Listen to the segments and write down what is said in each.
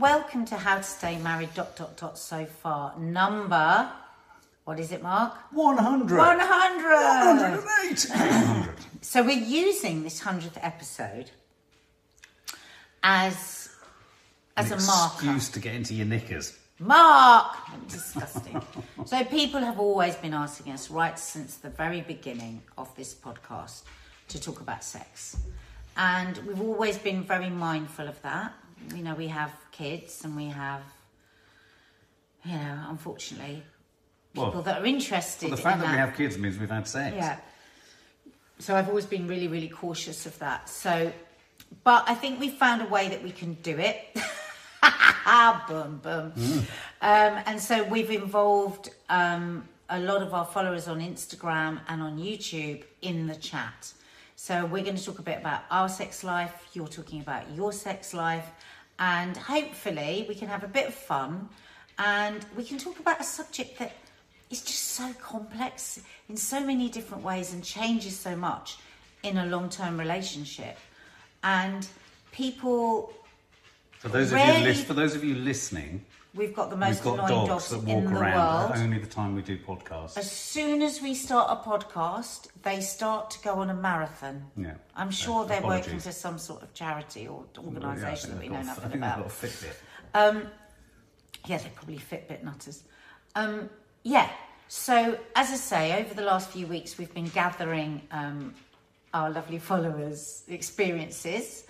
welcome to How to Stay Married. Dot dot dot. So far, number. What is it, Mark? 100. 100. 108. 100. So we're using this hundredth episode as as An a marker. excuse to get into your knickers. Mark! Disgusting. so, people have always been asking us, right since the very beginning of this podcast, to talk about sex. And we've always been very mindful of that. You know, we have kids and we have, you know, unfortunately, people Well, that are interested Well, the fact in that, that. we have kids means we've had sex. Yeah. So I've always been really, really cautious of that. So, but I think we found a way that we can do it. boom, boom. Um, and so we've involved um, a lot of our followers on Instagram and on YouTube in the chat. So we're going to talk a bit about our sex life. You're talking about your sex life. And hopefully we can have a bit of fun and we can talk about a subject that is just so complex in so many different ways and changes so much in a long-term relationship. And people, For those of you for those of you listening, we've got the we've most got annoying dogs, dogs, that in walk the around world. only the time we do podcasts. As soon as we start a podcast, they start to go on a marathon. Yeah. I'm sure they're working apologies. for some sort of charity or organisation that we know nothing I think about. they've got Fitbit. Yeah, they're probably Fitbit nutters. Um, yeah. So, as I say, over the last few weeks, we've been gathering um, our lovely followers' experiences.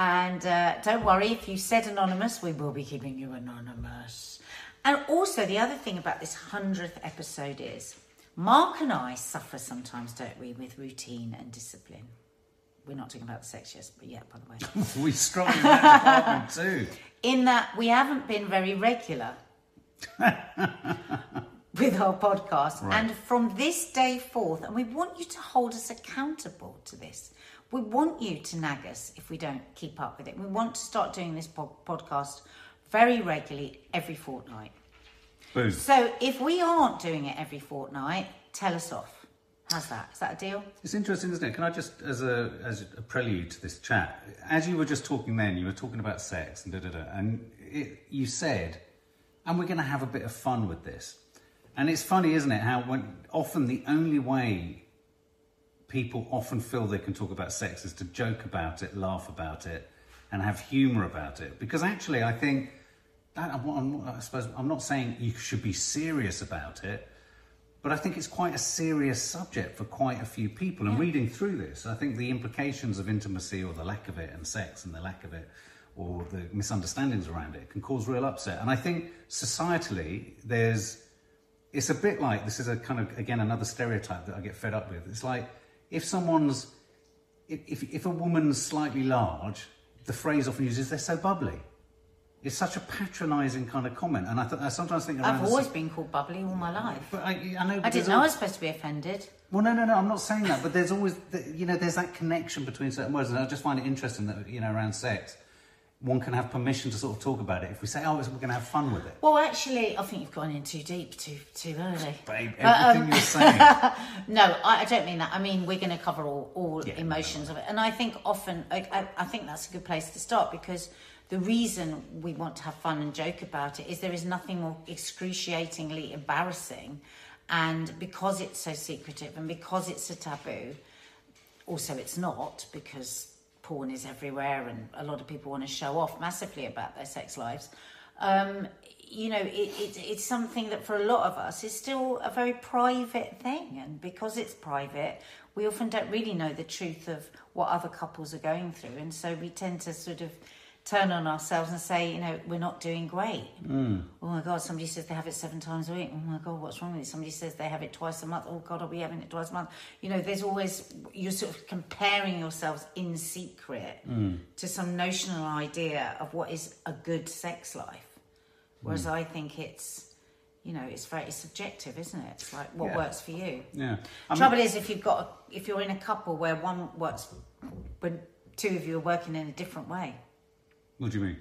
And uh, don't worry, if you said anonymous, we will be keeping you anonymous. And also, the other thing about this 100th episode is Mark and I suffer sometimes, don't we, with routine and discipline. We're not talking about sex yet, but yeah, by the way. we struggle in that department too. in that we haven't been very regular with our podcast. Right. And from this day forth, and we want you to hold us accountable to this. We want you to nag us if we don't keep up with it. We want to start doing this po- podcast very regularly every fortnight. Boom. So if we aren't doing it every fortnight, tell us off. How's that? Is that a deal? It's interesting, isn't it? Can I just, as a as a prelude to this chat, as you were just talking then, you were talking about sex and da da da, and it, you said, and we're going to have a bit of fun with this. And it's funny, isn't it? How when often the only way people often feel they can talk about sex is to joke about it, laugh about it, and have humour about it. Because actually, I think that I'm, I suppose I'm not saying you should be serious about it. But I think it's quite a serious subject for quite a few people. And reading through this, I think the implications of intimacy or the lack of it, and sex and the lack of it, or the misunderstandings around it, can cause real upset. And I think societally, there's it's a bit like this is a kind of again another stereotype that I get fed up with. It's like if someone's if if, a woman's slightly large, the phrase often uses they're so bubbly. It's such a patronising kind of comment, and I, th- I sometimes think I've always been called bubbly all my life. but I, I know. I didn't know I was supposed to be offended. Well, no, no, no. I'm not saying that, but there's always, the, you know, there's that connection between certain words, and I just find it interesting that you know around sex, one can have permission to sort of talk about it. If we say, "Oh, we're going to have fun with it," Well, actually, I think you've gone in too deep, too too early. babe, everything But, um, you're saying, No, I, I don't mean that. I mean we're going to cover all, all Yeah, emotions of it, and I think often I, I, I think that's a good place to start because the reason we want to have fun and joke about it is there is nothing more excruciatingly embarrassing, and because it's so secretive and because it's a taboo, also it's not because porn is everywhere and a lot of people want to show off massively about their sex lives. Um, you know it, it, it's something that for a lot of us is still a very private thing and because it's private we often don't really know the truth of what other couples are going through. And so we tend to sort of turn on ourselves and say you know we're not doing great. Hmm. Oh my god somebody says they have it seven times a week. Oh my god what's wrong with it? Somebody says they have it twice a month. Oh god are we having it twice a month? You know there's always you're sort of comparing yourselves in secret hmm. to some notional idea of what is a good sex life. Whereas hmm. i think it's you know it's very subjective isn't it? It's like what Yeah. works for you. Yeah. I mean, trouble is if you've got a, if you're in a couple where one works when two of you are working in a different way what do you mean?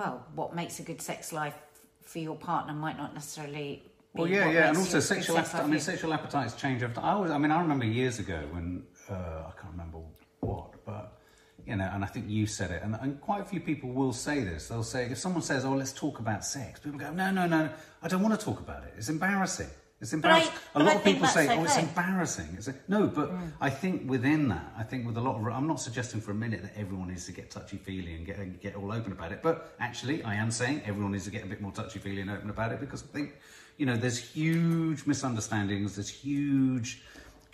well, what makes a good sex life for your partner might not necessarily. Be Well, yeah, yeah, and also sexual. sex Appetite, I mean, sexual appetites change time. I always, I mean, I remember years ago when uh, I can't remember what, but you know, and I think you said it, and, and quite a few people will say this. They'll say, if someone says, "Oh, let's talk about sex," people go, "No, no, no, I don't want to talk about it. It's embarrassing." It's embarrassing. but a lot I of people say, that's "Oh, it's embarrassing." It's a, no, but I think within that, I think with a lot of, I'm not suggesting for a minute that everyone needs to get touchy feely and get and get all open about it. But actually, I am saying everyone needs to get a bit more touchy feely and open about it because I think, you know, there's huge misunderstandings. There's huge.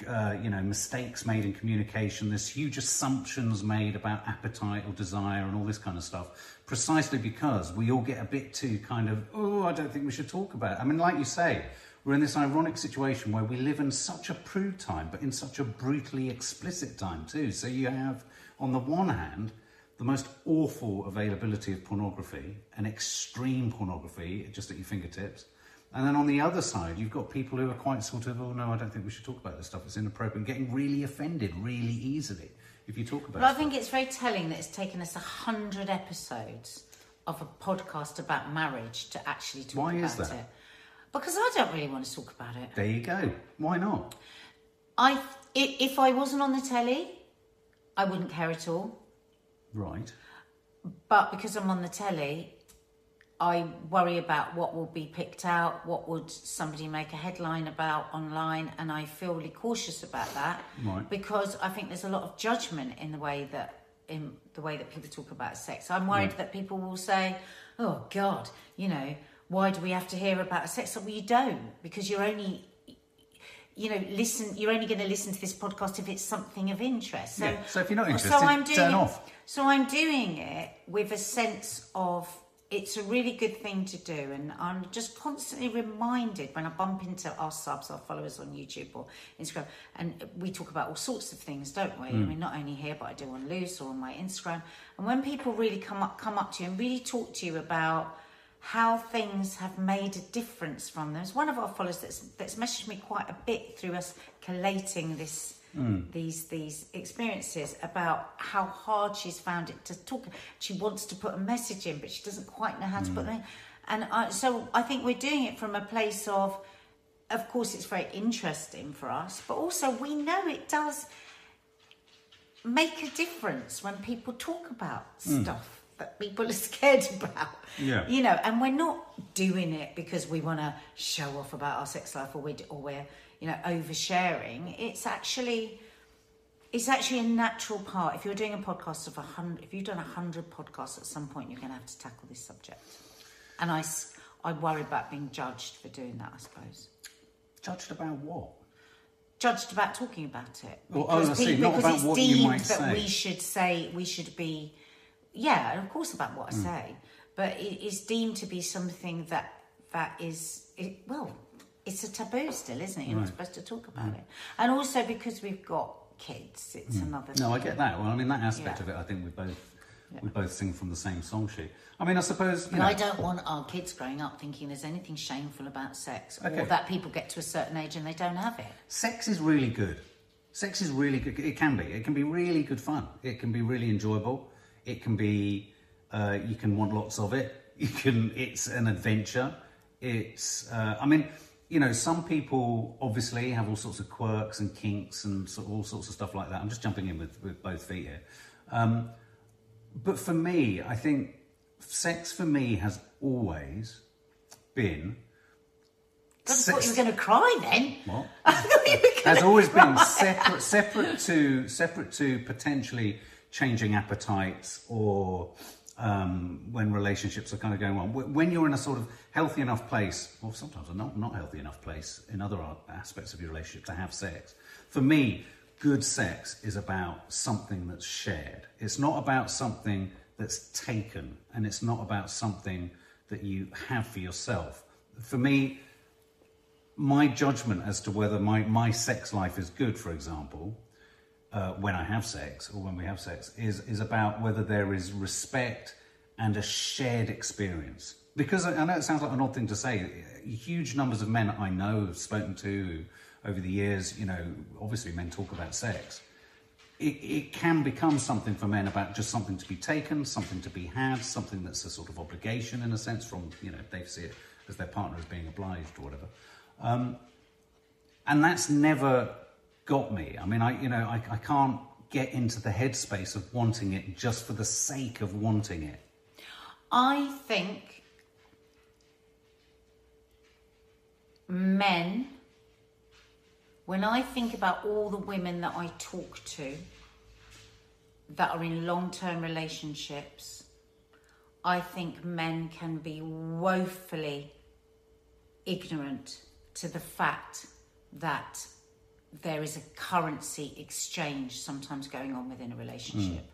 Uh, you know, mistakes made in communication. There's huge assumptions made about appetite or desire and all this kind of stuff, precisely because we all get a bit too kind of, oh, I don't think we should talk about it. I mean, like you say, we're in this ironic situation where we live in such a prude time, but in such a brutally explicit time too. So you have, on the one hand, the most awful availability of pornography and extreme pornography just at your fingertips. And then on the other side, you've got people who are quite sort of, oh no, I don't think we should talk about this stuff. It's inappropriate, and getting really offended really easily if you talk about Well, I think it's very telling that it's taken us a hundred episodes of a podcast about marriage to actually talk Why about is that? it. Because I don't really want to talk about it. There you go. Why not? I, if I wasn't on the telly, I wouldn't care at all. Right. But because I'm on the telly, I worry about what will be picked out, what would somebody make a headline about online, and I feel really cautious about that Right. because I think there's a lot of judgment in the way that in the way that people talk about sex. I'm worried that people will say, "Oh God, you know, why do we have to hear about a sex?" Well, you don't because you're only you know, listen. You're only going to listen to this podcast if it's something of interest. So, Yeah, so if you're not so interested, I'm doing turn it, off. So I'm doing it with a sense of it's a really good thing to do, and I'm just constantly reminded when I bump into our subs, our followers on YouTube or Instagram, and we talk about all sorts of things, don't we? I Mm. mean, not only here, but I do on Loose or on my Instagram. And when people really come up, come up to you and really talk to you about how things have made a difference from them. There's one of our followers that's that's messaged me quite a bit through us collating this hmm. these these experiences about how hard she's found it to talk. She wants to put a message in, but she doesn't quite know how to put hmm. them in. And I, so I think we're doing it from a place of, of course, it's very interesting for us, but also we know it does make a difference when people talk about hmm. stuff that people are scared about. Yeah. You know, and we're not doing it because we want to show off about our sex life or we're, or we're you know, oversharing. It's actually. It's actually a natural part. If you're doing a podcast of a hundred, if you've done a hundred podcasts, at some point you're going to have to tackle this subject. And I, I worry about being judged for doing that. I suppose Judged about what? judged about talking about it. Well, oh, I see, not because about it's what you deemed might that say. we should say, we should be, yeah, and of course about what. I say, but it is deemed to be something that that is, it, well, it's a taboo still, isn't it? You're not supposed to talk about it, and also because we've got kids, it's another. Hmm. No, I get that. Well, I mean, that aspect Yeah. of it, I think we both we both sing from the same song sheet. I mean, I suppose. You know, I don't want our kids growing up thinking there's anything shameful about sex, Okay. or that people get to a certain age and they don't have it. sex is really good. Sex is really good. It can be. It can be really good fun. It can be really enjoyable. It can be. Uh, you can want lots of it. You can. It's an adventure. It's. Uh, I mean, you know, some people obviously have all sorts of quirks and kinks and sort of all sorts of stuff like that. I'm just jumping in with, with both feet here. Um, but for me, I think sex for me has always been. I thought you were going to cry then. What? I thought you were going has always been separate, separate to separate to potentially changing appetites or um, when relationships are kind of going on. When you're in a sort of healthy enough place, or sometimes a not not healthy enough place in other aspects of your relationship to have sex. For me, good sex is about something that's shared. It's not about something that's taken, and it's not about something that you have for yourself. For me, my judgment as to whether my, my sex life is good, for example, uh, when I have sex or when we have sex, is, is about whether there is respect and a shared experience. Because I, know it sounds like an odd thing to say. Huge numbers of men I know have spoken to over the years, you know, obviously men talk about sex. It, it can become something for men about just something to be taken, something to be had, something that's a sort of obligation in a sense from, you know, they see it as their partner as being obliged or whatever. Um, and that's never got me. I mean, I you know I, I can't get into the headspace of wanting it just for the sake of wanting it. I think men, when I think about all the women that I talk to that are in long term relationships, I think men can be woefully ignorant to the fact that there is a currency exchange sometimes going on within a relationship.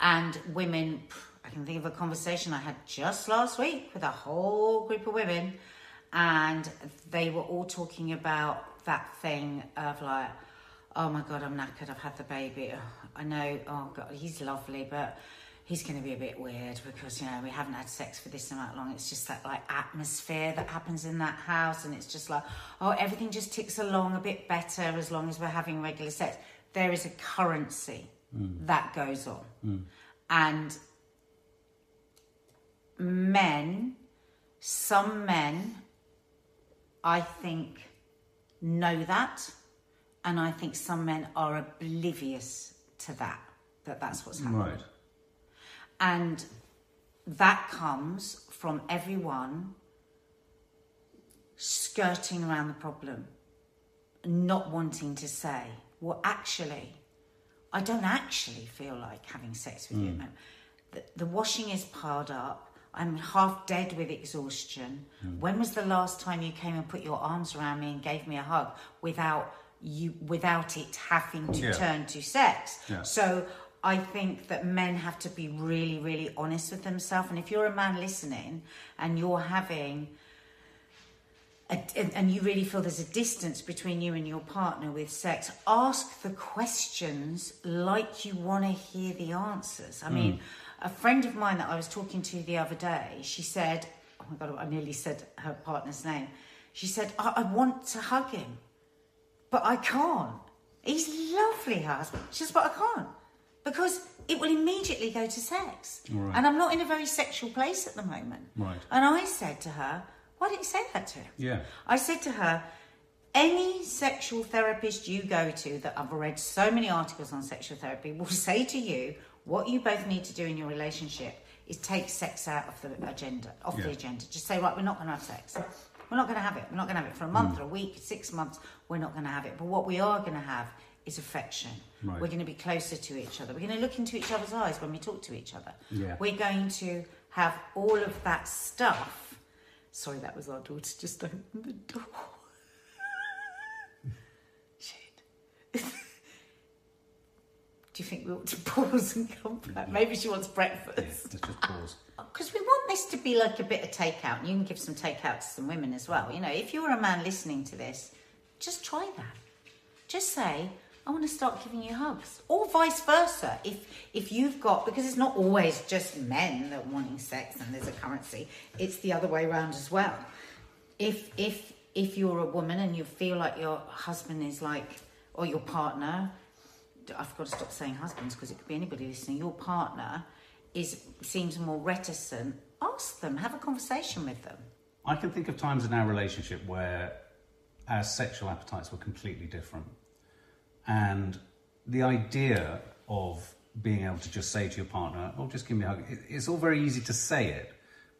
And women, I can think of a conversation I had just last week with a whole group of women, and they were all talking about that thing of like, oh my God, I'm knackered, I've had the baby. I know, oh God, he's lovely, but he's going to be a bit weird because, you know, we haven't had sex for this amount long. It's just that like atmosphere that happens in that house, and it's just like, oh, everything just ticks along a bit better as long as we're having regular sex. There is a currency hmm. that goes on. Hmm. And men, some men, I think, know that. And I think some men are oblivious to that, that that's what's happening. Right. And that comes from everyone skirting around the problem, not wanting to say, well, actually, I don't actually feel like having sex with you. Hmm. man. The, the washing is piled up. I'm half dead with exhaustion. Hmm. When was the last time you came and put your arms around me and gave me a hug without you without it having to Yeah. turn to sex? Yeah. So I think that men have to be really, really honest with themselves. And if you're a man listening and you're having a, and, you really feel there's a distance between you and your partner with sex, ask the questions like you want to hear the answers. I hmm. mean, a friend of mine that I was talking to the other day, she said, "Oh my god, I nearly said her partner's name." She said, "I, I want to hug him, but I can't. He's lovely, her husband." She says, "But I can't because it will immediately go to sex, Right. and I'm not in a very sexual place at the moment." Right. And I said to her, "Why didn't you say that to him?" Yeah. I said to her, any sexual therapist you go to that I've read so many articles on sexual therapy will say to you what you both need to do in your relationship is take sex out of the agenda, off the agenda. Just say, right, we're not going to have sex. We're not going to have it. We're not going to have it for a month, hmm. or a week, six months. We're not going to have it. But what we are going to have is affection. Right. We're going to be closer to each other. We're going to look into each other's eyes when we talk to each other. Yeah. We're going to have all of that stuff. Sorry, that was our daughter just opened the door. Shit. Do you think we ought to pause and come back? Maybe she wants Yeah, breakfast. let's just pause. Because we want this to be like a bit of takeout. You can give some takeout to some women as well. You know, if you're a man listening to this, just try that. Just say, I want to start giving you hugs. Or vice versa. If if you've got because it's not always just men that are wanting sex and there's a currency, it's the other way around as well. If if if you're a woman and you feel like your husband is like or your partner I've got to stop saying husbands because it could be anybody listening. Your partner is seems more reticent. Ask them, have a conversation with them. I can think of times in our relationship where our sexual appetites were completely different. And the idea of being able to just say to your partner, oh, just give me a hug, it- it's all very easy to say it.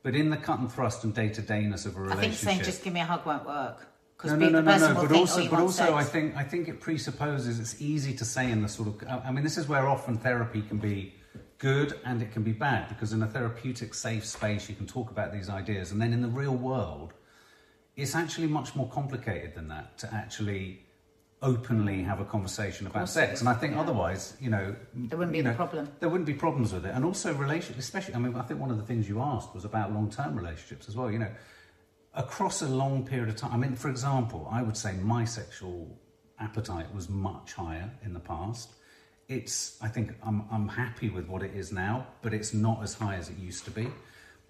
But in the cut and thrust and day to dayness of a I relationship. think saying just give me a hug won't work because no, no, no, no, no. But think, also, oh, but also, sex. I think I think it presupposes it's easy to say in the sort of. I mean, this is where often therapy can be good and it can be bad because in a therapeutic, safe space, you can talk about these ideas, and then in the real world, it's actually much more complicated than that to actually openly have a conversation about sex. And I think yeah. otherwise, you know, There wouldn't be you know, problem. There wouldn't be problems with it, and also relation, especially. I mean, I think one of the things you asked was about long-term relationships as well. You know, across a long period of time. I mean, for example, I would say my sexual appetite was much higher in the past. It's, I think, I'm, I'm happy with what it is now, but it's not as high as it used to be.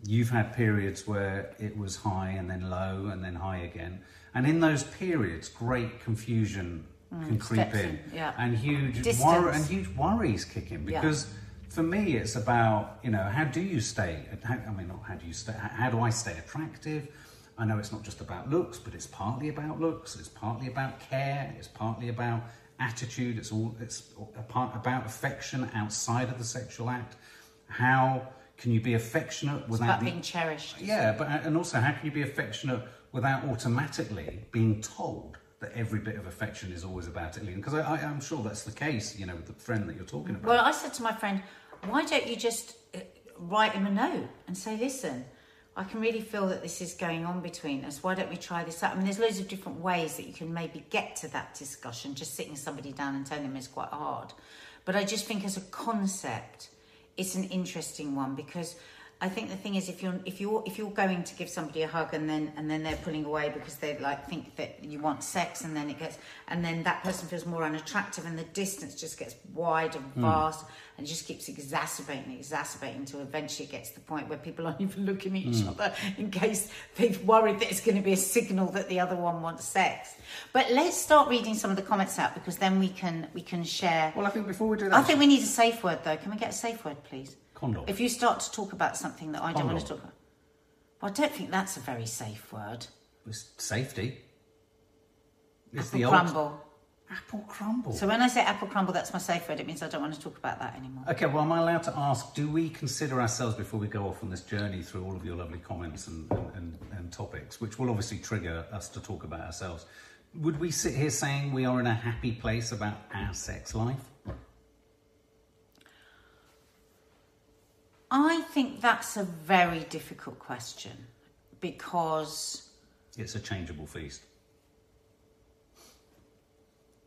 You've had periods where it was high and then low and then high again. And in those periods, great confusion can creep in, yeah. and huge wor- and huge worries kick in Yeah. because for me it's about you know how do you stay how, i mean not how do you stay how, do i stay attractive i know it's not just about looks but it's partly about looks it's partly about care it's partly about attitude. It's all it's a part about affection outside of the sexual act. How can you be affectionate without the, being cherished. yeah, but and also how can you be affectionate without automatically being told that every bit of affection is always about it? Because I, I'm sure that's the case. You know, with the friend that you're talking about. Well, I said to my friend, why don't you just uh, write him a note and say, listen, I can really feel that this is going on between us. Why don't we try this out? I mean, there's loads of different ways that you can maybe get to that discussion. Just sitting somebody down and telling them is quite hard. But I just think as a concept, it's an interesting one because I think the thing is if you're if you're if you're going to give somebody a hug and then and then they're pulling away because they like think that you want sex and then it gets and then that person feels more unattractive and the distance just gets wide and hmm. vast and just keeps exacerbating exacerbating until eventually it gets to the point where people aren't even looking at each hmm. other in case they've worried that it's going to be a signal that the other one wants sex. But let's start reading some of the comments out because then we can we can share. Well, I think before we do that, I think we need a safe word though. Can we get a safe word, please? If you start to talk about something that I don't want to talk about, well, I don't think that's a very safe word. It's safety. It's Apple the crumble. Old... Apple crumble. So when I say apple crumble, that's my safe word. It means I don't want to talk about that anymore. Okay, well, am I allowed to ask, do we consider ourselves, before we go off on this journey through all of your lovely comments and, and, and, and topics, which will obviously trigger us to talk about ourselves, would we sit here saying we are in a happy place about our sex life? I think that's a very difficult question because It's a changeable feast.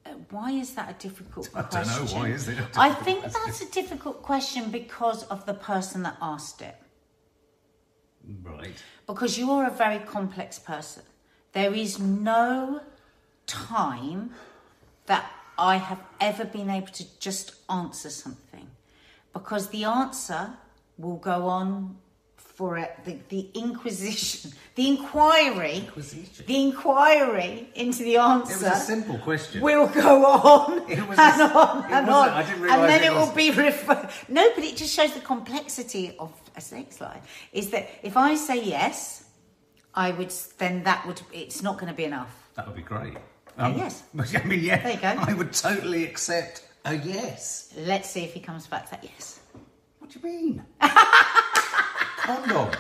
uh, why is that a difficult question? I don't know, why is it I difficult I think question? that's a difficult question because of the person that asked it. Right. because you're a very complex person. There is no time that I have ever been able to just answer something because the answer will go on for it. The, the inquisition, the inquiry, Inquisition. the inquiry into the answer It was a simple question. will go on It was and a- on and on, I didn't and then it it, will be referred. No, but it just shows the complexity of a sex life. Is that if I say yes, I would then that would it's not going to be enough. That would be great. Um, yes. I mean, yeah. There you go. I would totally accept a yes. Let's see if he comes back to that yes. What do you mean? Condom.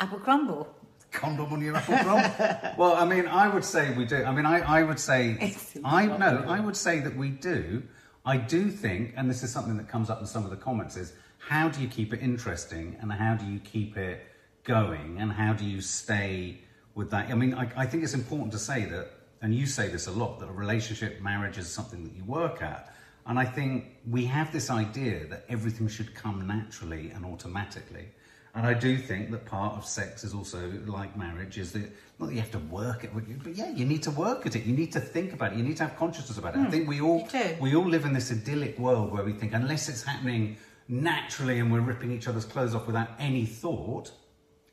Apple crumble. condom on your apple crumble? well, I mean, I would say we do. I mean, I, I would say, I no, I would say that we do. I do think, and this is something that comes up in some of the comments, is how do you keep it interesting and how do you keep it going and how do you stay with that? I mean, I, I think it's important to say that, and you say this a lot, that a relationship, marriage is something that you work at. And I think we have this idea that everything should come naturally and automatically. And I do think that part of sex is also like marriage is that not that you have to work at it, but yeah, you need to work at it. You need to think about it. You need to have consciousness about it. I hmm. think we all we all live in this idyllic world where we think unless it's happening naturally and we're ripping each other's clothes off without any thought,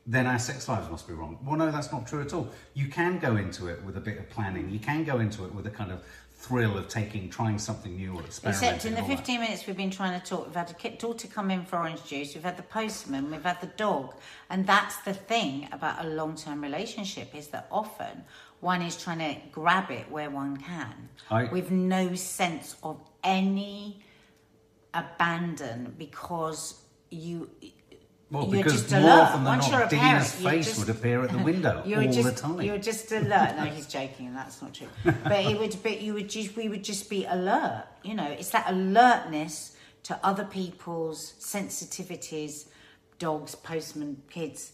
then our sex lives must be wrong. Well, no, that's not true at all. You can go into it with a bit of planning. You can go into it with a kind of thrill of taking, trying something new or experimenting. Except in the and all that. 15 minutes we've been trying to talk, we've had a kid daughter come in for orange juice, we've had the postman, we've had the dog. And that's the thing about a long term relationship is that often one is trying to grab it where one can I- with no sense of any abandon because you. Well, you're because just more alert. often than Once not, Dina's parent, face just- would appear at the window all just, the time. You're just alert. No, he's joking, and that's not true. But it would, but you would just, we would just be alert. You know, it's that alertness to other people's sensitivities, dogs, postmen, kids,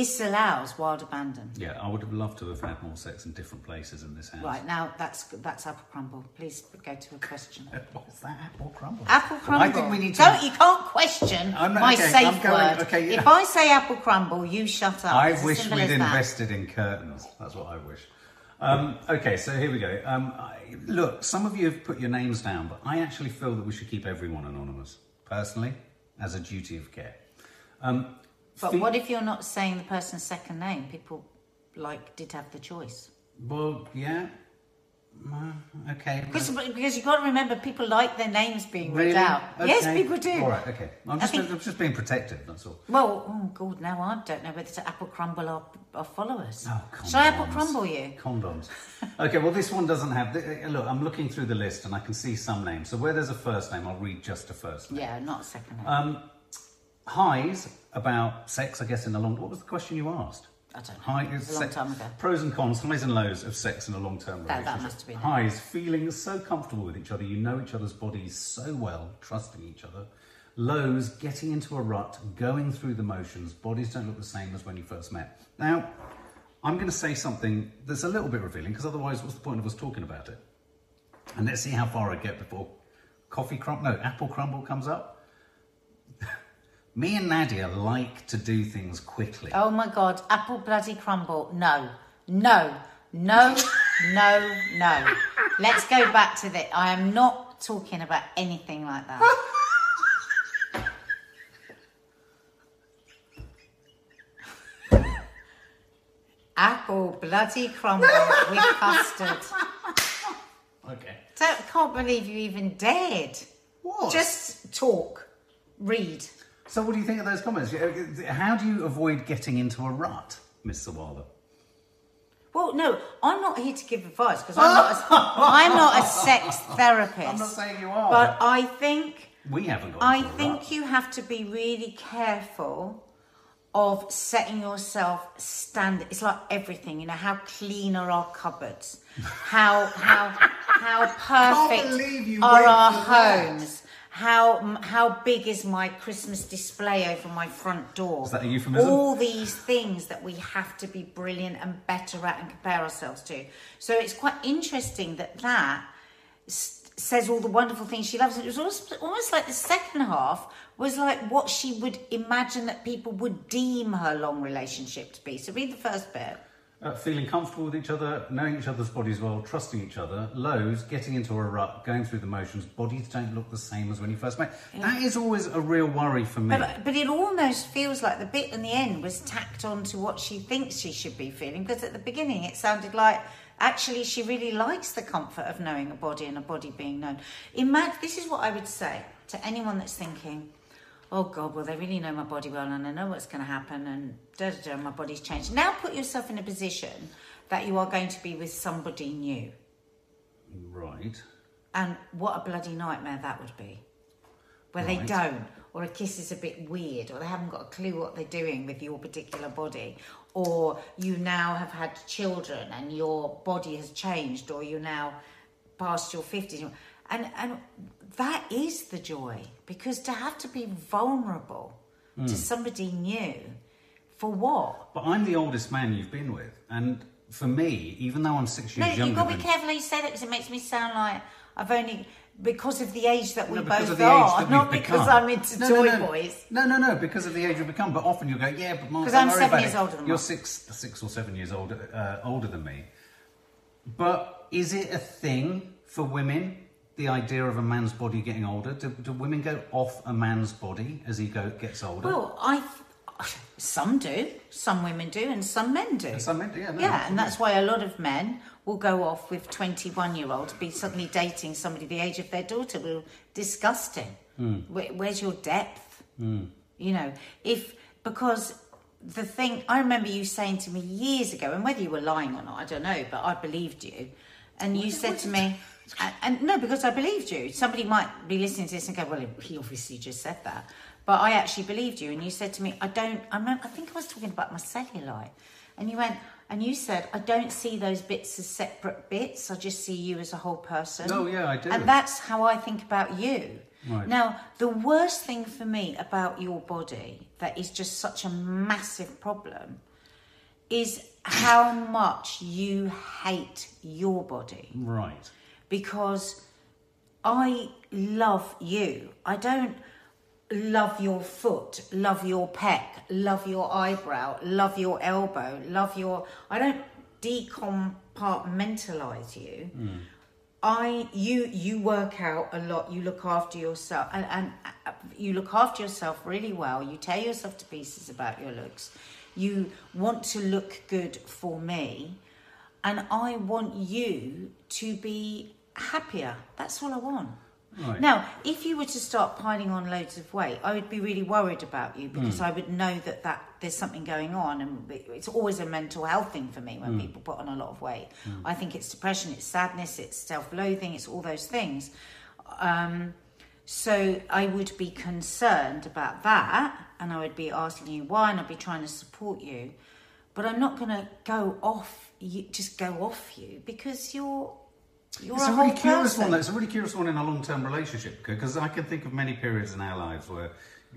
disallows wild abandon. Yeah, I would have loved to have had more sex in different places in this house. Right now, that's that's apple crumble. Please go to a question. What's that apple crumble? Apple crumble. I think we need to. Don't you can't question I'm not- my okay, safe I'm going- word. okay, yeah. If I say apple crumble, you shut up. I It's wish we'd invested in curtains. That's what I wish. Um, okay, so here we go. Um, I, look, some of you have put your names down, but I actually feel that we should keep everyone anonymous, personally, as a duty of care. Um, But what if you're not saying the person's second name? People like did have the choice. Well, yeah. Okay. Because, because you've got to remember, people like their names being read Really? out. Yes, people do. All right, okay. I'm just, think- I'm just being protective, that's all. Well, oh God, now I don't know whether to apple crumble our, our followers. Oh, Shall I apple crumble you? Condoms. Okay, well, this one doesn't have. Look, I'm looking through the list and I can see some names. So where there's a first name, I'll read just a first name. Yeah, not a second name. Um, highs about sex, I guess, in a long. What was the question you asked? I don't know. High, a long time ago. Pros and cons, highs and lows of sex in a long-term That- relationship. that must have been it. Highs, feeling so comfortable with each other, you know each other's bodies so well, trusting each other. Lows, getting into a rut, going through the motions, bodies don't look the same as when you first met. Now, I'm going to say something that's a little bit revealing, because otherwise, what's the point of us talking about it? And let's see how far I get before coffee crumble, no, apple crumble comes up. Me and Nadia like to do things quickly. oh my God, apple bloody crumble. No, no, no, no, no. Let's go back to the. I am not talking about anything like that. apple bloody crumble with custard. Okay. Don't, can't believe you even dared. What? Just talk, read. So, what do you think of those comments? Uh, how do you avoid getting into a rut, Miss Sawalha? Well, no, I'm not here to give advice because I'm not. A, I'm not a sex therapist. I'm not saying you are, but I think We haven't got. I think rut. you have to be really careful of setting yourself stand. It's like everything, you know. How clean are our cupboards? How how how perfect are our homes? How how big is my Christmas display over my front door? Is that a euphemism? All these things that we have to be brilliant and better at and compare ourselves to. So it's quite interesting that that says all the wonderful things she loves. It was almost, almost like the second half was like what she would imagine that people would deem her long relationship to be. So read the first bit. Uh, feeling comfortable with each other, knowing each other's bodies well, trusting each other. Lows, getting into a rut, going through the motions. Bodies don't look the same as when you first met. That is always a real worry for me. But, but it almost feels like the bit in the end was tacked on to what she thinks she should be feeling because at the beginning it sounded like actually she really likes the comfort of knowing a body and a body being known. Imagine this is what I would say to anyone that's thinking, oh God, well they really know my body well and I know what's going to happen and da da da, my body's changed. Now put yourself in a position that you are going to be with somebody new. Right. And what a bloody nightmare that would be. Where they don't, or a kiss is a bit weird, or they haven't got a clue what they're doing with your particular body, or you now have had children and your body has changed, or you're now past your 50s. And, and that is the joy, because to have to be vulnerable Hmm. to somebody new, for what? But I'm the oldest man you've been with, and for me, even though I'm six years No, years you've got to be careful how you say that because it makes me sound like I've only because of the age that we No, both of the age are, not because become. I'm into No, toy no, boys. No, no, no, because of the age we've become. But often you go, yeah, but Mark, 'Cause don't I'm seven years it. older than You're six, six or seven years older, uh, older than me. But is it a thing for women? The idea of a man's body getting older. Do, do women go off a man's body as he go, gets older? Well, I some do, some women do, and some men do. And some men do, yeah, no, yeah, and that's why a lot of men will go off with 21 year olds, be suddenly dating somebody the age of their daughter. Well, disgusting. Hmm. Where, where's your depth? You know, if because the thing I remember you saying to me years ago, and whether you were lying or not, I don't know, but I believed you, and you said to me. And, and no, because I believed you. Somebody might be listening to this and go, "Well, he obviously just said that," but I actually believed you. And you said to me, "I don't." I remember. I think I was talking about my cellulite, and you went, and you said, "I don't see those bits as separate bits. I just see you as a whole person." Oh, yeah, I do. And that's how I think about you. Right. Now, the worst thing for me about your body that is just such a massive problem is how much you hate your body right. Because I love you. I don't love your foot, love your pec, love your eyebrow, love your elbow, love your. I don't decompartmentalize you. I you you work out a lot. You look after yourself, and, and uh, you look after yourself really well. You tear yourself to pieces about your looks. You want to look good for me, and I want you to be happier. That's all I want. Right. Now, if you were to start piling on loads of weight, I would be really worried about you because hmm. I would know that, that there's something going on, and it's always a mental health thing for me when hmm. people put on a lot of weight. Hmm. I think it's depression, it's sadness, it's self-loathing, it's all those things. Um, so I would be concerned about that, and I would be asking you why, and I'd be trying to support you. But I'm not going to go off you, just go off you because you're you're It's a, a, really curious person. one. though. It's a really curious one in a long-term relationship because I can think of many periods in our lives where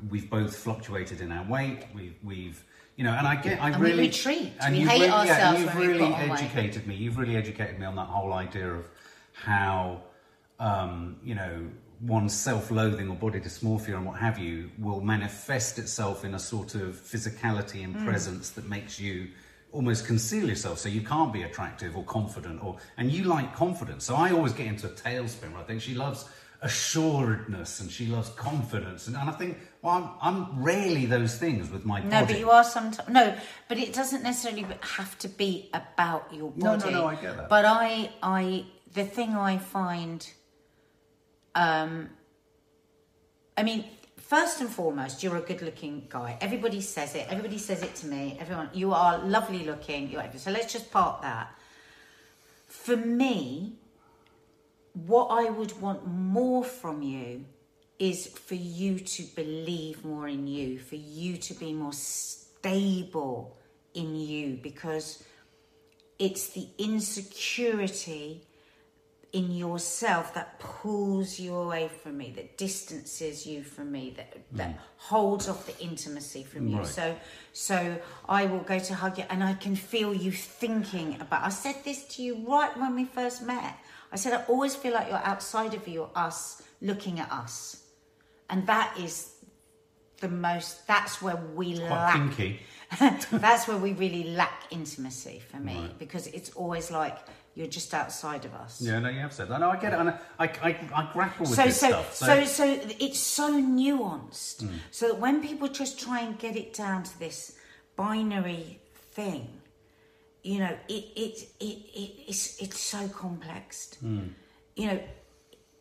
we've both fluctuated in our weight. We've, we've, you know, and I get, I And we really retreat. And We you've hate really, yeah, ourselves and you've we really put on weight. educated me. You've really educated me on that whole idea of how, um, you know, one's self-loathing or body dysmorphia and what have you will manifest itself in a sort of physicality and Mm. presence that makes you almost conceal yourself so you can't be attractive or confident or and you like confidence. So i always get into a tailspin where i think she loves assuredness and she loves confidence. And, and i think well I'm, I'm rarely those things with my No, body. but you are sometimes no, but it doesn't necessarily have to be about your body No, no, no, I get that. But I, I, the thing I find, um, I mean, first and foremost, you're a good-looking guy. Everybody says it. Everybody says it to me. Everyone, you are lovely looking. You're so let's just part that. For me, what I would want more from you is for you to believe more in you, for you to be more stable in you, because it's the insecurity in yourself that pulls you away from me, that distances you from me, that that mm. holds off the intimacy from you. Right. So so I will go to hug you and I can feel you thinking about I said this to you right when we first met. I said I always feel like you're outside of you us looking at us. And that is the most that's where we quite lack kinky that's where we really lack intimacy for me Right. because it's always like you're just outside of us. yeah no you have said that no i get it I, I, I, I grapple with So, this so, stuff so, so, so it's so nuanced. Hmm. So that when people just try and get it down to this binary thing, you know, it, it, it, it it's, it's so complex. Hmm. You know,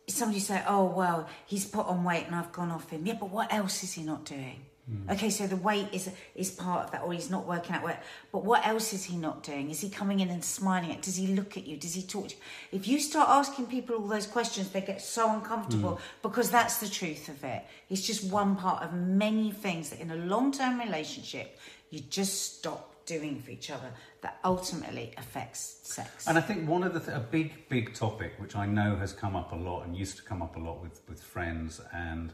somebody say, "Oh well, he's put on weight and I've gone off him." Yeah, but what else is he not doing? Hmm. Okay, so the weight is is part of that, or he's not working out well. But what else is he not doing? Is he coming in and smiling at? Does he look at you? Does he talk to you? If you start asking people all those questions, they get so uncomfortable Hmm. because that's the truth of it. It's just one part of many things that in a long term relationship you just stop doing for each other that ultimately affects sex. And I think one of the th- a big big topic which I know has come up a lot and used to come up a lot with with friends and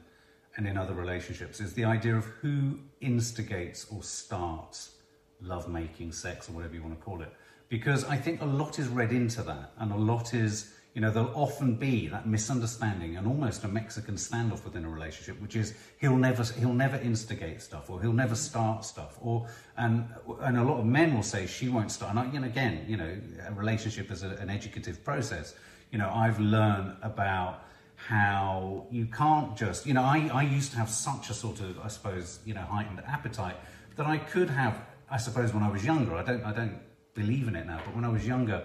and in other relationships is the idea of who instigates or starts lovemaking, sex, or whatever you want to call it. Because I think a lot is read into that, and a lot is you know there'll often be that misunderstanding and almost a Mexican standoff within a relationship, which is he'll never he'll never instigate stuff or he'll never start stuff, or and and a lot of men will say she won't start. And again, you know, a relationship is a, an educative process. You know, I've learned about how you can't just, you know, I, I used to have such a sort of, I suppose, you know, heightened appetite that I could have, I suppose, when I was younger. I don't, I don't believe in it now, but when I was younger,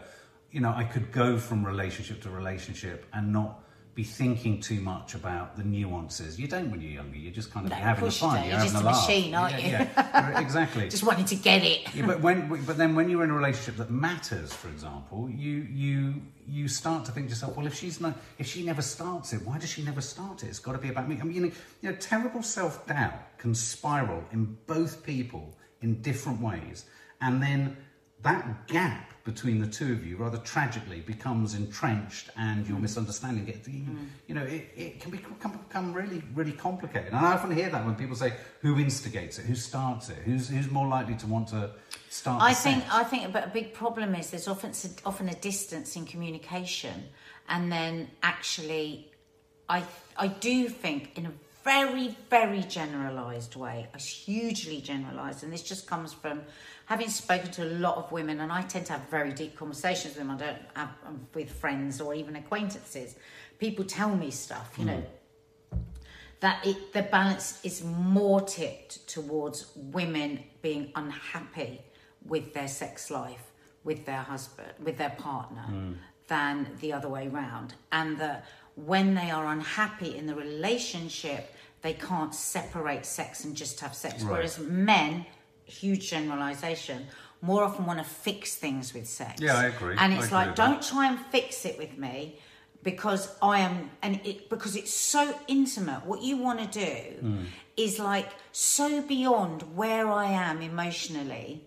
you know, I could go from relationship to relationship and not be thinking too much about the nuances. You don't when you're younger. You're just kind of No, having you fun. You're having just a a laugh. machine, aren't yeah, you? Yeah, exactly. just wanting to get it. Yeah, but when but then when you're in a relationship that matters, for example, you you you start to think to yourself, well, if she's not, if she never starts it, why does she never start it? It's got to be about me. I mean, you know, you know terrible self doubt can spiral in both people in different ways, and then that gap between the two of you, rather tragically, becomes entrenched, and your misunderstanding gets, you, mm. you know, it, it can become, become really, really complicated. And I often hear that when people say, "Who instigates it? Who starts it? Who's who's more likely to want to start?" I think sex?" I think but a big problem is there's often often a distance in communication, and then actually, I I do think in a very very generalised way, a hugely generalised, and this just comes from having spoken to a lot of women, and I tend to have very deep conversations with them. I don't have um, with friends or even acquaintances. People tell me stuff, you know that it, the balance is more tipped towards women being unhappy with their sex life with their husband, with their partner, Hmm. than the other way round, and that when they are unhappy in the relationship, they can't separate sex and just have sex. Right. Whereas men, huge generalization, more often want to fix things with sex. Yeah, I agree. And it's agree like, don't try and fix it with me because I am, and it because it's so intimate. What you want to do Hmm. is like so beyond where I am emotionally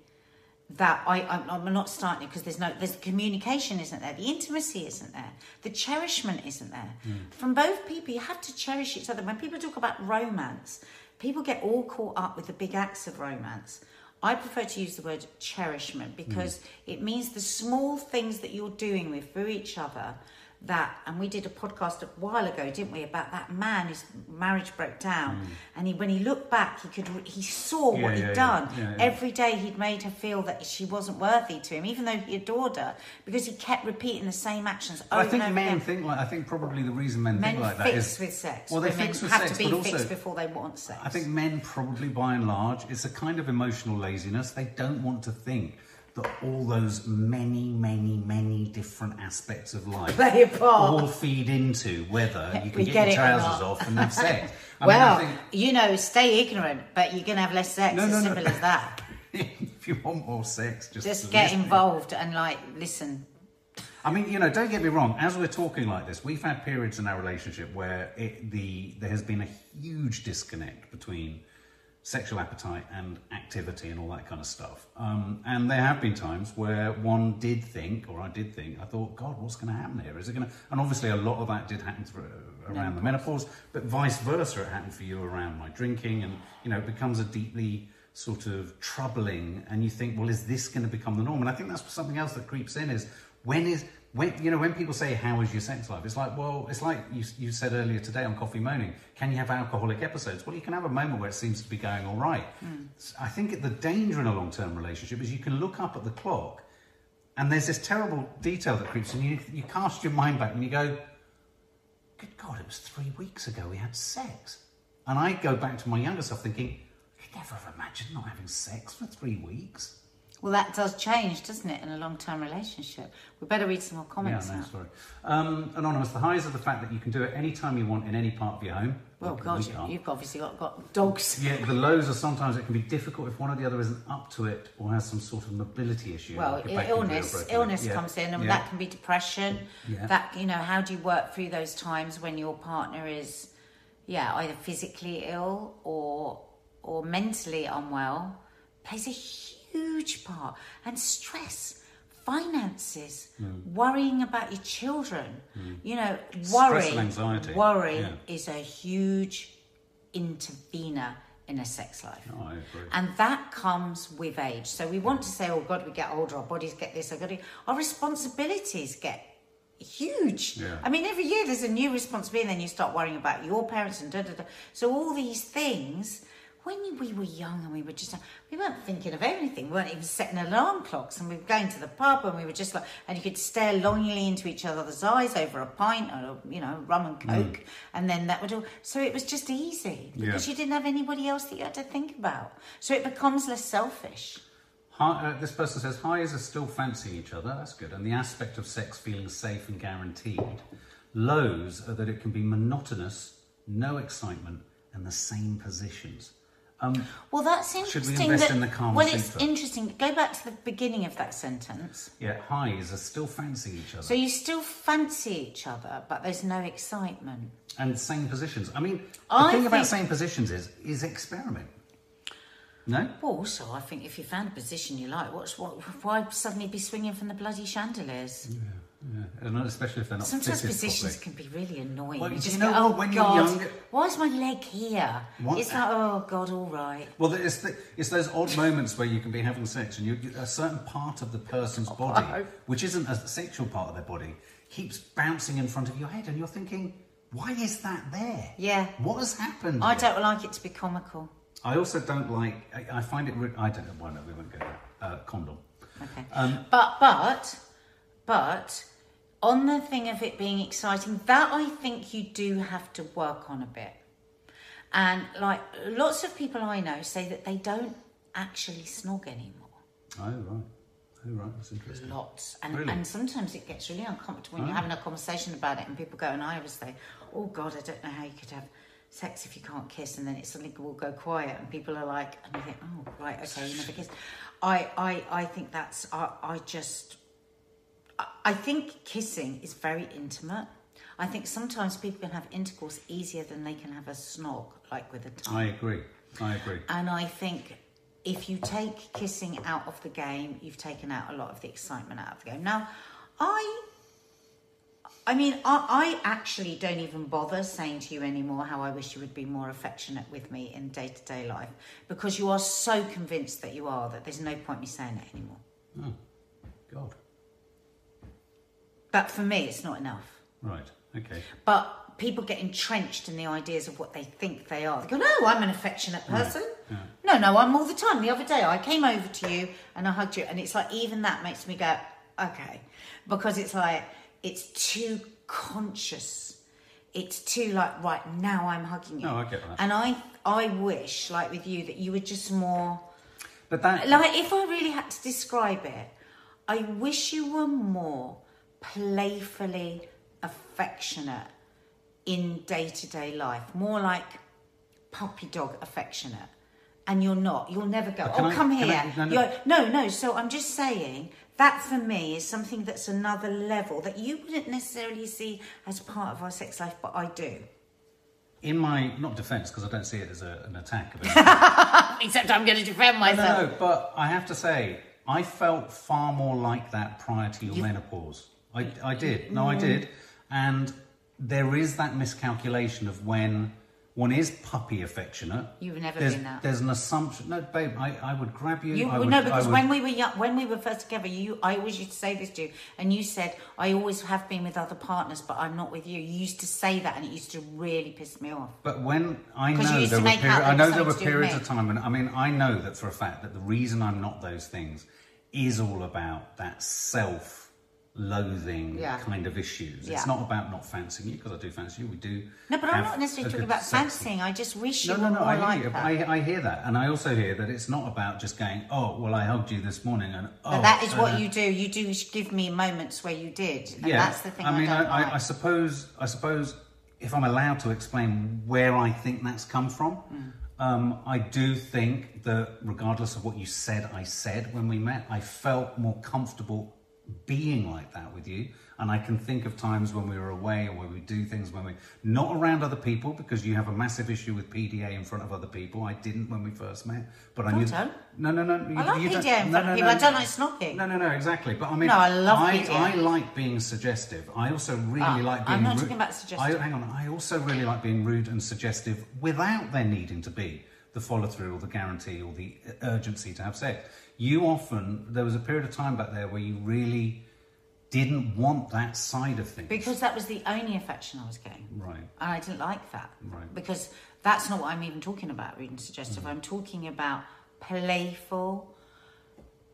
that I, I'm, I'm not starting because there's no, there's communication isn't there, the intimacy isn't there, the cherishment isn't there. From both people, you have to cherish each other. When people talk about romance, people get all caught up with the big acts of romance. I prefer to use the word cherishment because mm. it means the small things that you're doing with for each other. That and we did a podcast a while ago, didn't we, about that man whose marriage broke down, mm. and he when he looked back, he could he saw Yeah, what yeah, he'd done. Yeah. Every day he'd made her feel that she wasn't worthy to him, even though he adored her, because he kept repeating the same actions over I think and over men again. think like I think probably the reason men, Men think like that is with sex. Well, they fix with have sex, to be but also fixed before they want sex. I think men probably by and large, it's a kind of emotional laziness. They don't want to think that all those many, many, many different aspects of life Play a part. all feed into whether you can We get, get your it or trousers not. off and have sex. I mean, I well, think you know, stay ignorant, but you're going to have less sex. No, as no, no. simple as that. if you want more sex, just Just get listen. involved and like listen. I mean, you know, don't get me wrong. As we're talking like this, we've had periods in our relationship where it, the there has been a huge disconnect between sexual appetite and activity and all that kind of stuff. Um, and there have been times where one did think, or I did think, I thought, God, what's going to happen here? Is it going to? And obviously, a lot of that did happen through, around the menopause, but vice versa, it happened for you around my drinking, and you know, it becomes a deeply sort of troubling. And you think, well, is this going to become the norm? And I think that's something else that creeps in is when is when you know when people say how is your sex life? It's like well it's like you, you said earlier today on coffee moaning can you have alcoholic episodes? Well you can have a moment where it seems to be going all right. Hmm. I think the danger in a long-term relationship is you can look up at the clock and there's this terrible detail that creeps in. You you cast your mind back and you go good god it was three weeks ago we had sex. And i go back to my younger self thinking i could never have imagined not having sex for three weeks Well, that does change, doesn't it, in a long-term relationship? We better read some more comments Yeah, no, now. sorry. Um, Anonymous, the highs are the fact that you can do it any time you want in any part of your home. Well, We- we gosh, can't. you've obviously got, got dogs. Yeah, the lows are sometimes it can be difficult if one or the other isn't up to it or has some sort of mobility issue. Well, like illness, injury or broken illness. Yeah, comes in, and yeah. that can be depression. Yeah. That you know, how do you work through those times when your partner is, yeah, either physically ill or or mentally unwell? Plays a huge part, and stress, finances, mm. worrying about your children. Mm. You know, worry, worry yeah. is a huge intervener in a sex life. No, I agree. And that comes with age. So we want to say, oh God, we get older, our bodies get this, our, body, our responsibilities get huge. Yeah. I mean, every year there's a new responsibility, and then you start worrying about your parents and da da da. So all these things. When we were young and we were just, we weren't thinking of anything. We weren't even setting alarm clocks, and we were going to the pub, and we were just like, and you could stare longingly into each other's eyes over a pint or you know rum and coke, and then that would all. So it was just easy because Yeah. you didn't have anybody else that you had to think about. So it becomes less selfish. Hi, uh, this person says highs are still fancying each other. That's good. And the aspect of sex feeling safe and guaranteed. Lows are that it can be monotonous, no excitement, and the same positions. Um, Well, that's Should interesting. we invest that, in the Kama well, it's Sutra? interesting. Go back to the beginning of that sentence. yeah, highs are still fancying each other. So you still fancy each other, but there's no excitement. and same positions. I mean, the I thing about same positions is is experiment. No, Well, also, I think if you found a position you like, what's what? Why suddenly be swinging from the bloody chandeliers? yeah, and especially if they're not Sometimes positions properly. can be really annoying. Well, you just you know go, oh when you're God, younger- why is my leg here? What- It's like, oh God, all right. Well, it's the, it's those odd moments where you can be having sex and you, a certain part of the person's body, which isn't a sexual part of their body, keeps bouncing in front of your head, and you're thinking, why is that there? Yeah. What has happened? I here? don't like it to be comical. I also don't like. I, I find it. I don't know. why. no, we won't go there. Uh, condom. Okay. Um, but but but on the thing of it being exciting, that I think you do have to work on a bit. And like lots of people I know say that they don't actually snog anymore. Oh right. Oh, right, that's interesting. Lots. And, Really? and sometimes it gets really uncomfortable when you're Oh. having a conversation about it and people go, and I always say, oh God, I don't know how you could have sex if you can't kiss. And then it suddenly will go quiet and people are like, and you think, oh, right, okay, you never kiss. I, I, I think that's, I, I just, I- think kissing is very intimate. I think sometimes people can have intercourse easier than they can have a snog, like with a tongue. I agree. I agree. And I think if you take kissing out of the game, you've taken out a lot of the excitement out of the game. Now, I, I mean, I, I actually don't even bother saying to you anymore how I wish you would be more affectionate with me in day to day life because you are so convinced that you are that there's no point me saying it anymore. Oh. But for me, it's not enough. Right. Okay. But people get entrenched in the ideas of what they think they are. They go, no, I'm an affectionate person. yeah. No, no, I'm all the time. The other day I came over to you and I hugged you, and it's like even that makes me go, okay, because it's like it's too conscious. It's too like right now I'm hugging you. No, I get that. And I, I wish like with you that you were just more But that. like if I really had to describe it, I wish you were more playfully affectionate in day to day life, more like puppy dog affectionate. And you're not. You'll never go. Uh, oh, I- come here. I- no, no. No, no. So I'm just saying that for me is something that's another level that you wouldn't necessarily see as part of our sex life, but I do. in my not defence because I don't see it as a, an attack. Of. Except I'm going to defend myself. no, no. But I have to say, I felt far more like that prior to your menopause. I, I did. No. I mm-hmm. did. And there is that miscalculation of when one is puppy affectionate. You've never there's, been that. There's an assumption. No, babe, I, I would grab you. You, I would, no, because would- when we were young, when we were first together, you, I always used to say this to you, and you said, "I always have been with other partners, but I'm not with you." You used to say that, and it used to really piss me off. But when I know there were, peri- I know there were something to do with periods of time, and I mean, I know that for a fact that the reason I'm not those things is all about that self-loathing Yeah. kind of issues. Yeah. It's not about not fancying you because I do fancy you. We do. No, but I'm not necessarily talking about fancying. I just wish No, you no, were no. more I hear like that. I, I hear that, and I also hear that it's not about just going, "Oh, well, I hugged you this morning," and oh, but that is what uh, you do. You do give me moments where you did, and yeah, that's the thing. I mean, I, I, like. I, suppose, I suppose, if I'm allowed to explain where I think that's come from, Hmm. um, I do think that regardless of what you said, I said when we met, I felt more comfortable being like that with you. And I can think of times when we were away or where we do things when we're not around other people because you have a massive issue with PDA in front of other people. I didn't when we first met, but I I knew. don't. No, no, no. You, I like you PDA in front no, of people. no. I don't like snogging. No, no, no, exactly. But I mean, No, I love I, PDA. I like being suggestive. I also really Ah, like being. I'm not rude. talking about suggestive. I, hang on. I also really like being rude and suggestive without there needing to be the follow through or the guarantee or the urgency to have sex. You often there was a period of time back there where you really didn't want that side of things. Because that was the only affection I was getting. right. And I didn't like that. Right. Because that's not what I'm even talking about, rude and Mm. suggestive. I'm talking about playful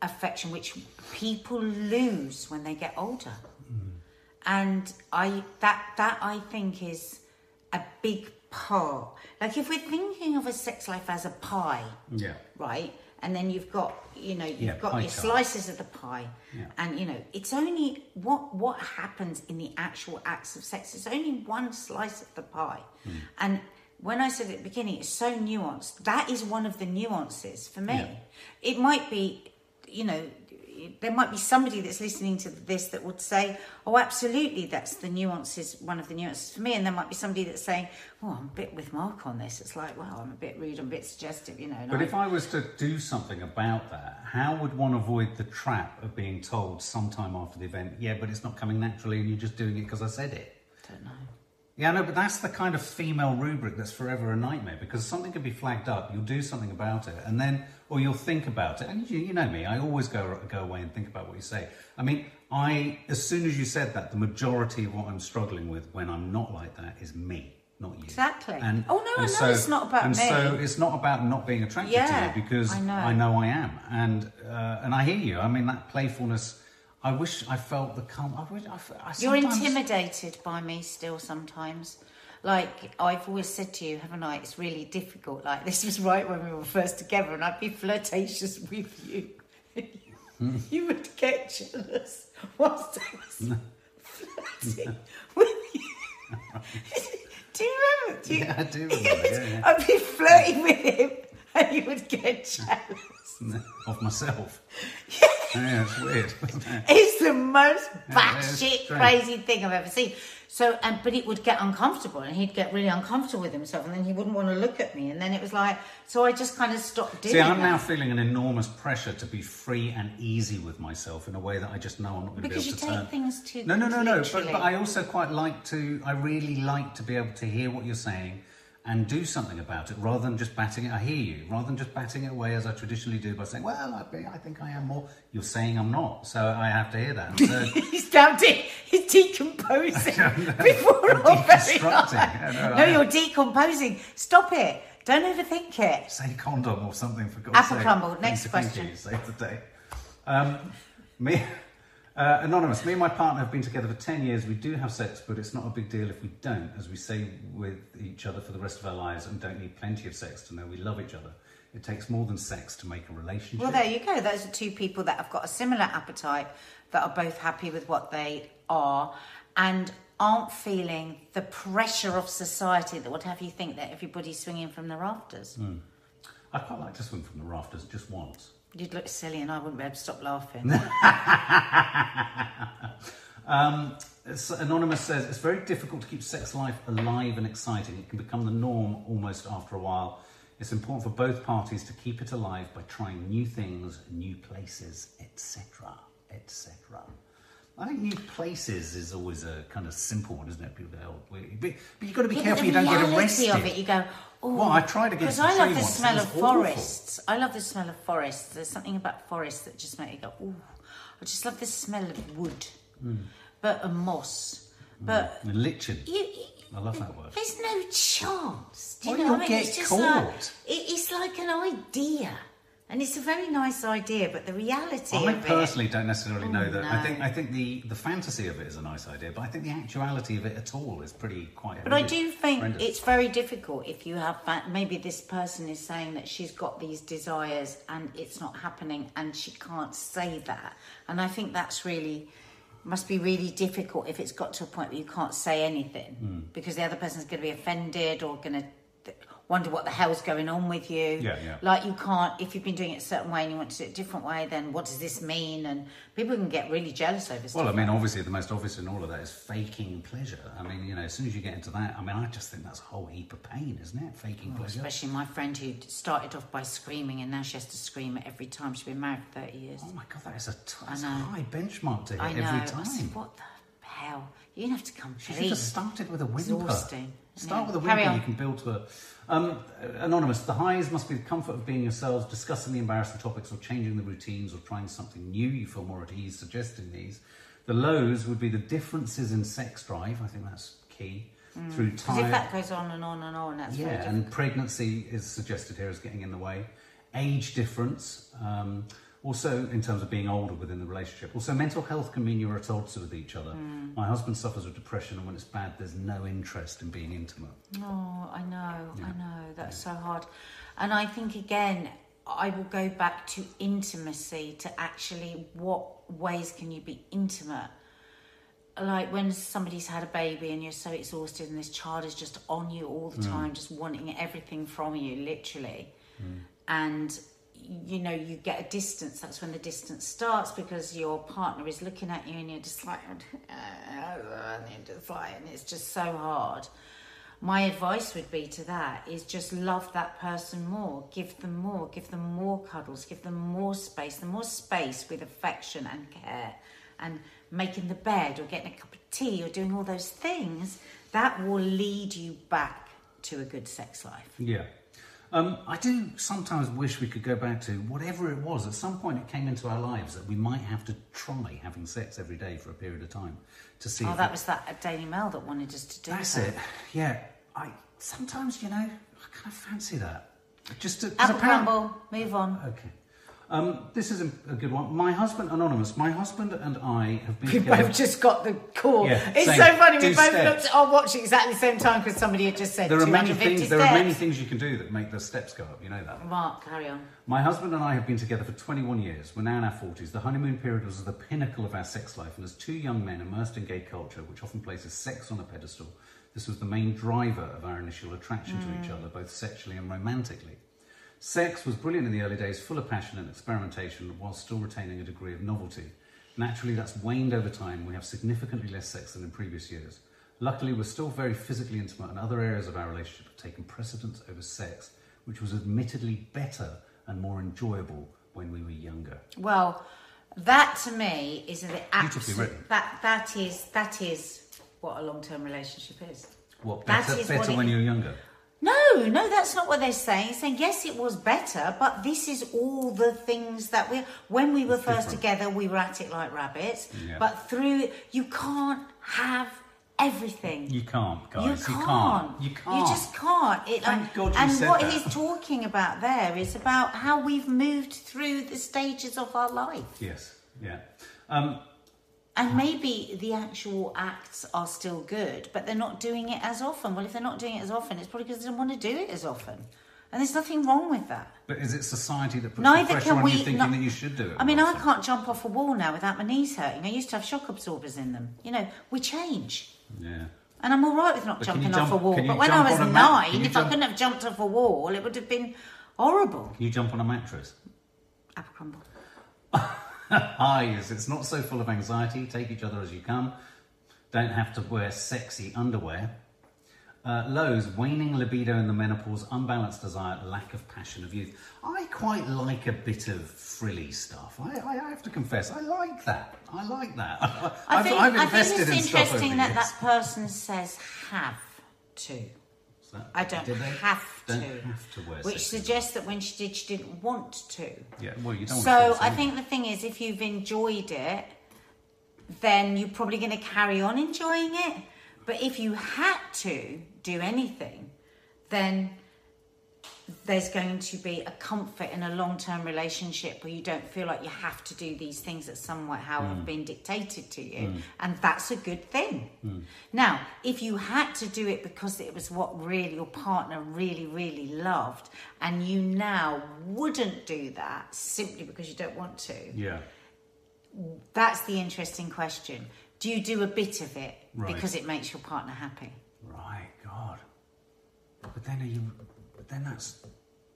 affection, which people lose when they get older. Mm. And I that that I think is a big part. Like if we're thinking of a sex life as a pie, Yeah. right? And then you've got, you know, you've Yeah, got your chart. slices of the pie, Yeah. and you know, it's only what what happens in the actual acts of sex. It's only one slice of the pie, Hmm. and when I said at the beginning, it's so nuanced. That is one of the nuances for me. Yeah. It might be, you know. There might be somebody that's listening to this that would say, "Oh, absolutely, that's the nuances. One of the nuances for me." And there might be somebody that's saying, "Oh, I'm a bit with Mark on this." It's like, "Well, I'm a bit rude, I'm a bit suggestive," you know. But I- if I was to do something about that, how would one avoid the trap of being told sometime after the event, yeah, but it's not coming naturally and you're just doing it because I said it? don't know. Yeah, no, but that's the kind of female rubric that's forever a nightmare because something can be flagged up, you'll do something about it, and then, or you'll think about it. And you, you know me, I always go go away and think about what you say. I mean, I as soon as you said that, the majority of what I'm struggling with when I'm not like that is me, not you. Exactly. And, Oh, no, and I know it's not about and me. so it's not about not being attracted Yeah, to you because I know. I know I am, and uh, and I hear you. I mean that playfulness. I wish I felt the calm. I wish I, I You're intimidated by me still sometimes. Like I've always said to you, haven't I? It's really difficult. Like this was right when we were first together, and I'd be flirtatious with you. you would get jealous whilst I was flirting with you. do you remember? Do you, Yeah, I do remember, yeah, yeah. I'd be flirting with him and you would get jealous. of myself. yeah, it's weird. it? It's the most Yeah, batshit strange. crazy thing I've ever seen. So, and but it would get uncomfortable, and he'd get really uncomfortable with himself, and then he wouldn't want to look at me, and then it was like, so I just kind of stopped doing See, I'm that. now feeling an enormous pressure to be free and easy with myself in a way that I just know I'm not going to be Because able you to take turn. things too no, no, no, no. But, but I also quite like to. I really like to be able to hear what you're saying and do something about it rather than just batting it. I hear you. Rather than just batting it away as I traditionally do by saying, "Well, I, be- I think I am more." You're saying I'm not, so I have to hear that. So, He's down to, he's decomposing before I'm our very. No, No, you're decomposing. Stop it. Don't overthink it. say condom or something for God's Apple sake. crumble, next question. Save the day. Um, me, uh, anonymous. Me and my partner have been together for ten years. We do have sex, but it's not a big deal if we don't, as we stay with each other for the rest of our lives and don't need plenty of sex to know we love each other. It takes more than sex to make a relationship. Well, there you go. Those are two people that have got a similar appetite, that are both happy with what they are, and aren't feeling the pressure of society that would have you think that everybody's swinging from the rafters. Hmm. I'd quite like to swing from the rafters just once. You'd look silly, and I wouldn't be able to stop laughing. Um, Anonymous says it's very difficult to keep sex life alive and exciting. It can become the norm almost after a while. It's important for both parties to keep it alive by trying new things, new places, etc., etc. I think new places is always a kind of simple one, isn't it? People go, oh, but, but you've got to be Yeah, careful you don't get arrested. of it, you go, oh. Well, I tried Because against the I love the once, smell of awful. forests. I love the smell of forests. There's something about forests that just make you go, oh. I just love the smell of wood, Hmm. but a moss. But And lichen. you, you, I love that word. there's no chance. Do you Well, know? I mean, get it's just caught. like it, it's like an idea, and it's a very nice idea. But the reality I of it, personally don't necessarily know Oh, that. I think I think the, the fantasy of it is a nice idea, but I think the actuality of it at all is pretty quite. But I do think Horrendous. it's very difficult if you have maybe this person is saying that she's got these desires and it's not happening and she can't say that. And I think that's really must be really difficult if it's got to a point where you can't say anything Hmm. because the other person's going to be offended or going to wonder what the hell's going on with you. Yeah, yeah. Like you can't if you've been doing it a certain way and you want to do it a different way. Then what does this mean? And people can get really jealous over stuff. Well, I mean, obviously, the most obvious in all of that is faking pleasure. I mean, you know, as soon as you get into that, I mean, I just think that's a whole heap of pain, isn't it? Faking pleasure. Especially my friend who started off by screaming and now she has to scream every time. She's been married for 30 years. Oh my god, that is a, t- I a high benchmark to hit I know. every I time. said, what the hell? You're have to come She should have started with a whimper. Exhausting. Start Yeah. with a whimper, you can build to it. Um, anonymous, the highs must be the comfort of being yourselves, discussing the embarrassing topics or changing the routines or trying something new you feel more at ease suggesting these. The lows would be the differences in sex drive, I think that's key. Through time. if that goes on and on and on, that's Yeah, and pregnancy is suggested here as getting in the way. Age difference, um, also in terms of being older within the relationship. Also, mental health can mean you're at odds with each other. Hmm. My husband suffers with depression, and when it's bad, there's no interest in being intimate. Oh, I know, I know. That's so hard. And I think, again, I will go back to intimacy, to actually what ways can you be intimate? Like when somebody's had a baby and you're so exhausted and this child is just on you all the time, just wanting everything from you, literally. And you know, you get a distance. That's when the distance starts because your partner is looking at you and you're just like, oh, and just like, and it's just so hard. My advice would be to that is just love that person more, give them more, give them more cuddles, give them more space, the more space with affection and care, and making the bed or getting a cup of tea or doing all those things. That will lead you back to a good sex life. Yeah. Um, I do sometimes wish we could go back to whatever it was. At some point, it came into our lives that we might have to try having sex every day for a period of time to see. Oh, that it- was that Daily Mail that wanted us to do That's that. it. Yeah. I sometimes, you know, I kind of fancy that. Just to, Apple apparent- crumble, move on. Okay. Um, this is a, a good one. My husband, anonymous. My husband and I have been We together. both just got the call. Yeah, it's same. so funny. We both steps. looked our watch exactly the same time because somebody had just said There are many 250 things. There are many things you can do that make the steps go up. You know that. Mark, carry on. My husband and I have been together for 21 years. We're now in our 40s. The honeymoon period was the pinnacle of our sex life, and as two young men immersed in gay culture, which often places sex on a pedestal, this was the main driver of our initial attraction to each other, both sexually and romantically. Sex was brilliant in the early days, full of passion and experimentation, while still retaining a degree of novelty. Naturally, that's waned over time. We have significantly less sex than in previous years. Luckily, we're still very physically intimate, and other areas of our relationship have taken precedence over sex, which was admittedly better and more enjoyable when we were younger. Well, that to me is the absolute. That that is that is what a long-term relationship is. What better, is better what it you're younger? No, no, that's not what they're saying. It's saying yes, it was better, but this is all the things that we. When we were It's first different. together, we were at it like rabbits. Yeah. But through, you can't have everything. You can't, You guys. can't. You can't. You can't. just can't. It, Thank and God you and said what that. he's talking about there is about how we've moved through the stages of our life. Yes. Yeah. Um, And maybe the actual acts are still good, but they're not doing it as often. Well, if they're not doing it as often, it's probably because they don't want to do it as often. And there's nothing wrong with that. but is it society that puts Neither the pressure on we. you thinking that you should do it? I mean, I more? can't jump off a wall now without my knees hurting. I used to have shock absorbers in them. You know, we change. Yeah. And I'm all right with not But jumping off jump- a wall. But when I was? Nine, if jump- I couldn't have jumped off a wall, it would have been horrible. Can you jump on a mattress? Apple Highs. It's not so full of anxiety. Take each other as you come. Don't have to wear sexy underwear. Uh, lows, waning libido in the menopause, unbalanced desire, lack of passion of youth. I quite like a bit of frilly stuff. I, I have to confess, I like that. I like that. I I've, think, I've I think it's in interesting that that person says have to. That- I don't have Don't to. have to wear Which suggests that when she did, she didn't want to. Yeah, well, you don't. So want to I think the thing is, if you've enjoyed it, then you're probably going to carry on enjoying it. But if you had to do anything, then there's going to be a comfort in a long-term relationship where you don't feel like you have to do these things that somehow have mm. been dictated to you mm. and that's a good thing mm. now if you had to do it because it was what really your partner really really loved and you now wouldn't do that simply because you don't want to Yeah. that's the interesting question do you do a bit of it Right. because it makes your partner happy Right, God. But then are you? Then that's.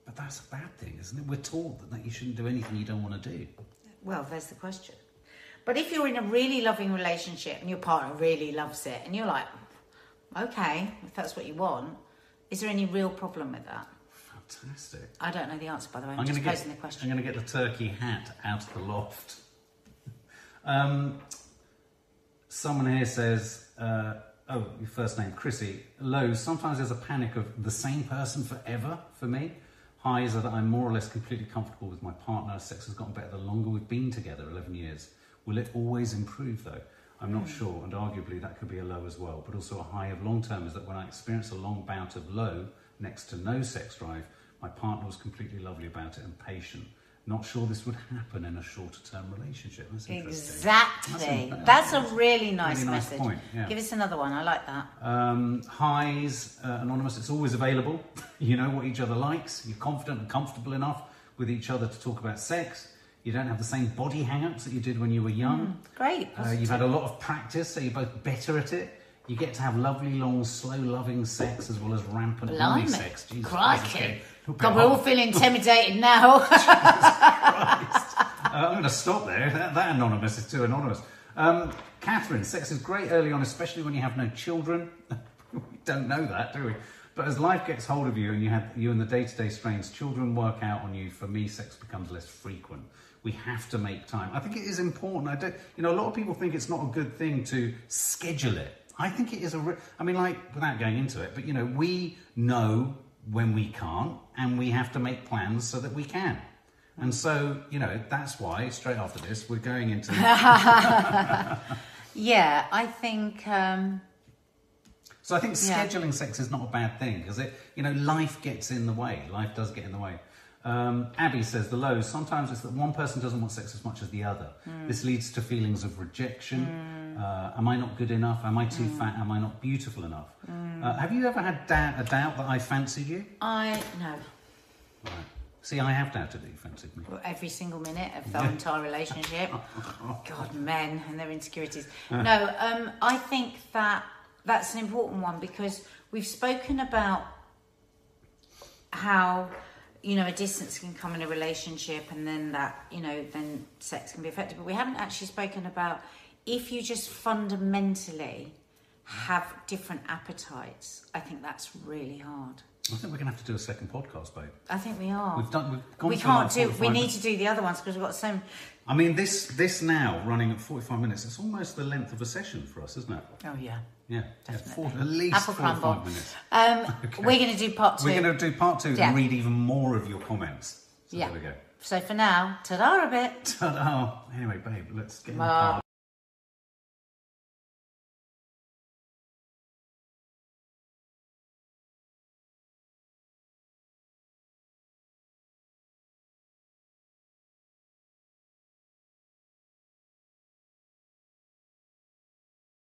But that's a bad thing, isn't it? We're taught that, that you shouldn't do anything you don't want to do. Well, there's the question. But if you're in a really loving relationship and your partner really loves it, and you're like, okay, if that's what you want, is there any real problem with that? Fantastic. I don't know the answer, by the way. I'm, I'm just going to get. posing the I'm going to get the turkey hat out of the loft. Um, someone here says, uh, "Oh, your first name, Chrissy." Lows. Sometimes there's a panic of the same person forever for me. Highs are that I'm more or less completely comfortable with my partner. Sex has gotten better the longer we've been together, 11 years. Will it always improve though? I'm not hmm. sure, and arguably that could be a low as well. But also a high of long term is that when I experience a long bout of low next to no sex drive, my partner was completely lovely about it and patient. Not sure this would happen in a shorter term relationship. That's. Exactly. That's That's a- really nice really nice message. point, yeah. Give us another one. I like that. Um, highs, uh, anonymous, it's always available. you know what each other likes. You're confident and comfortable enough with each other to talk about sex. You don't have the same body hang ups that you did when you were young. Great. Uh, you've had a lot of practice, so you're both better at it. You get to have lovely, long, slow loving sex as well as rampant horny sex. Jesus Crikey. God, we're all feeling intimidated now. Christ. Uh, I'm going to stop there. That, that anonymous is too anonymous. Um, Catherine, sex is great early on, especially when you have no children. we don't know that, do we? But as life gets hold of you and you have you and the day-to-day strains, children work out on you. For me, sex becomes less frequent. We have to make time. I think it is important. I don't, you know, a lot of people think it's not a good thing to schedule it. I think it is a. Re- I mean, like without going into it, but you know, we know when we can't, and we have to make plans so that we can. And so, you know, that's why straight after this we're going into. yeah, I think. Um, so I think Yeah. scheduling sex is not a bad thing because it, you know, life gets in the way. Life does get in the way. Um, Abby says the lows. Sometimes it's that one person doesn't want sex as much as the other. This leads to feelings of rejection. Uh, am I not good enough? Am I too fat? Am I not beautiful enough? Uh, have you ever had doubt, a doubt that I fancied you? I no. Right. See, I have doubted that you fancied me. every single minute of the entire relationship. God, men and their insecurities. No, um, I think that that's an important one because we've spoken about how you know a distance can come in a relationship and then that you know then sex can be affected. But we haven't actually spoken about if you just fundamentally have different appetites i think that's really hard I think we're going to have to do a second podcast, babe. i think we are We've done. We've gone we can't do we 45 need to do the other ones because we've got so I mean, this this now running at forty-five minutes. It's almost the length of a session for us, isn't it? oh yeah Yeah, yeah Definitely. four, at least Apple forty-five crumble. minutes. Um, Okay. We're going to do part 2 We're going to do part two Yeah. and read even more of your comments. So Yeah. there we go. So for now, ta-da a bit. Ta-da! Anyway, babe, let's get in the car.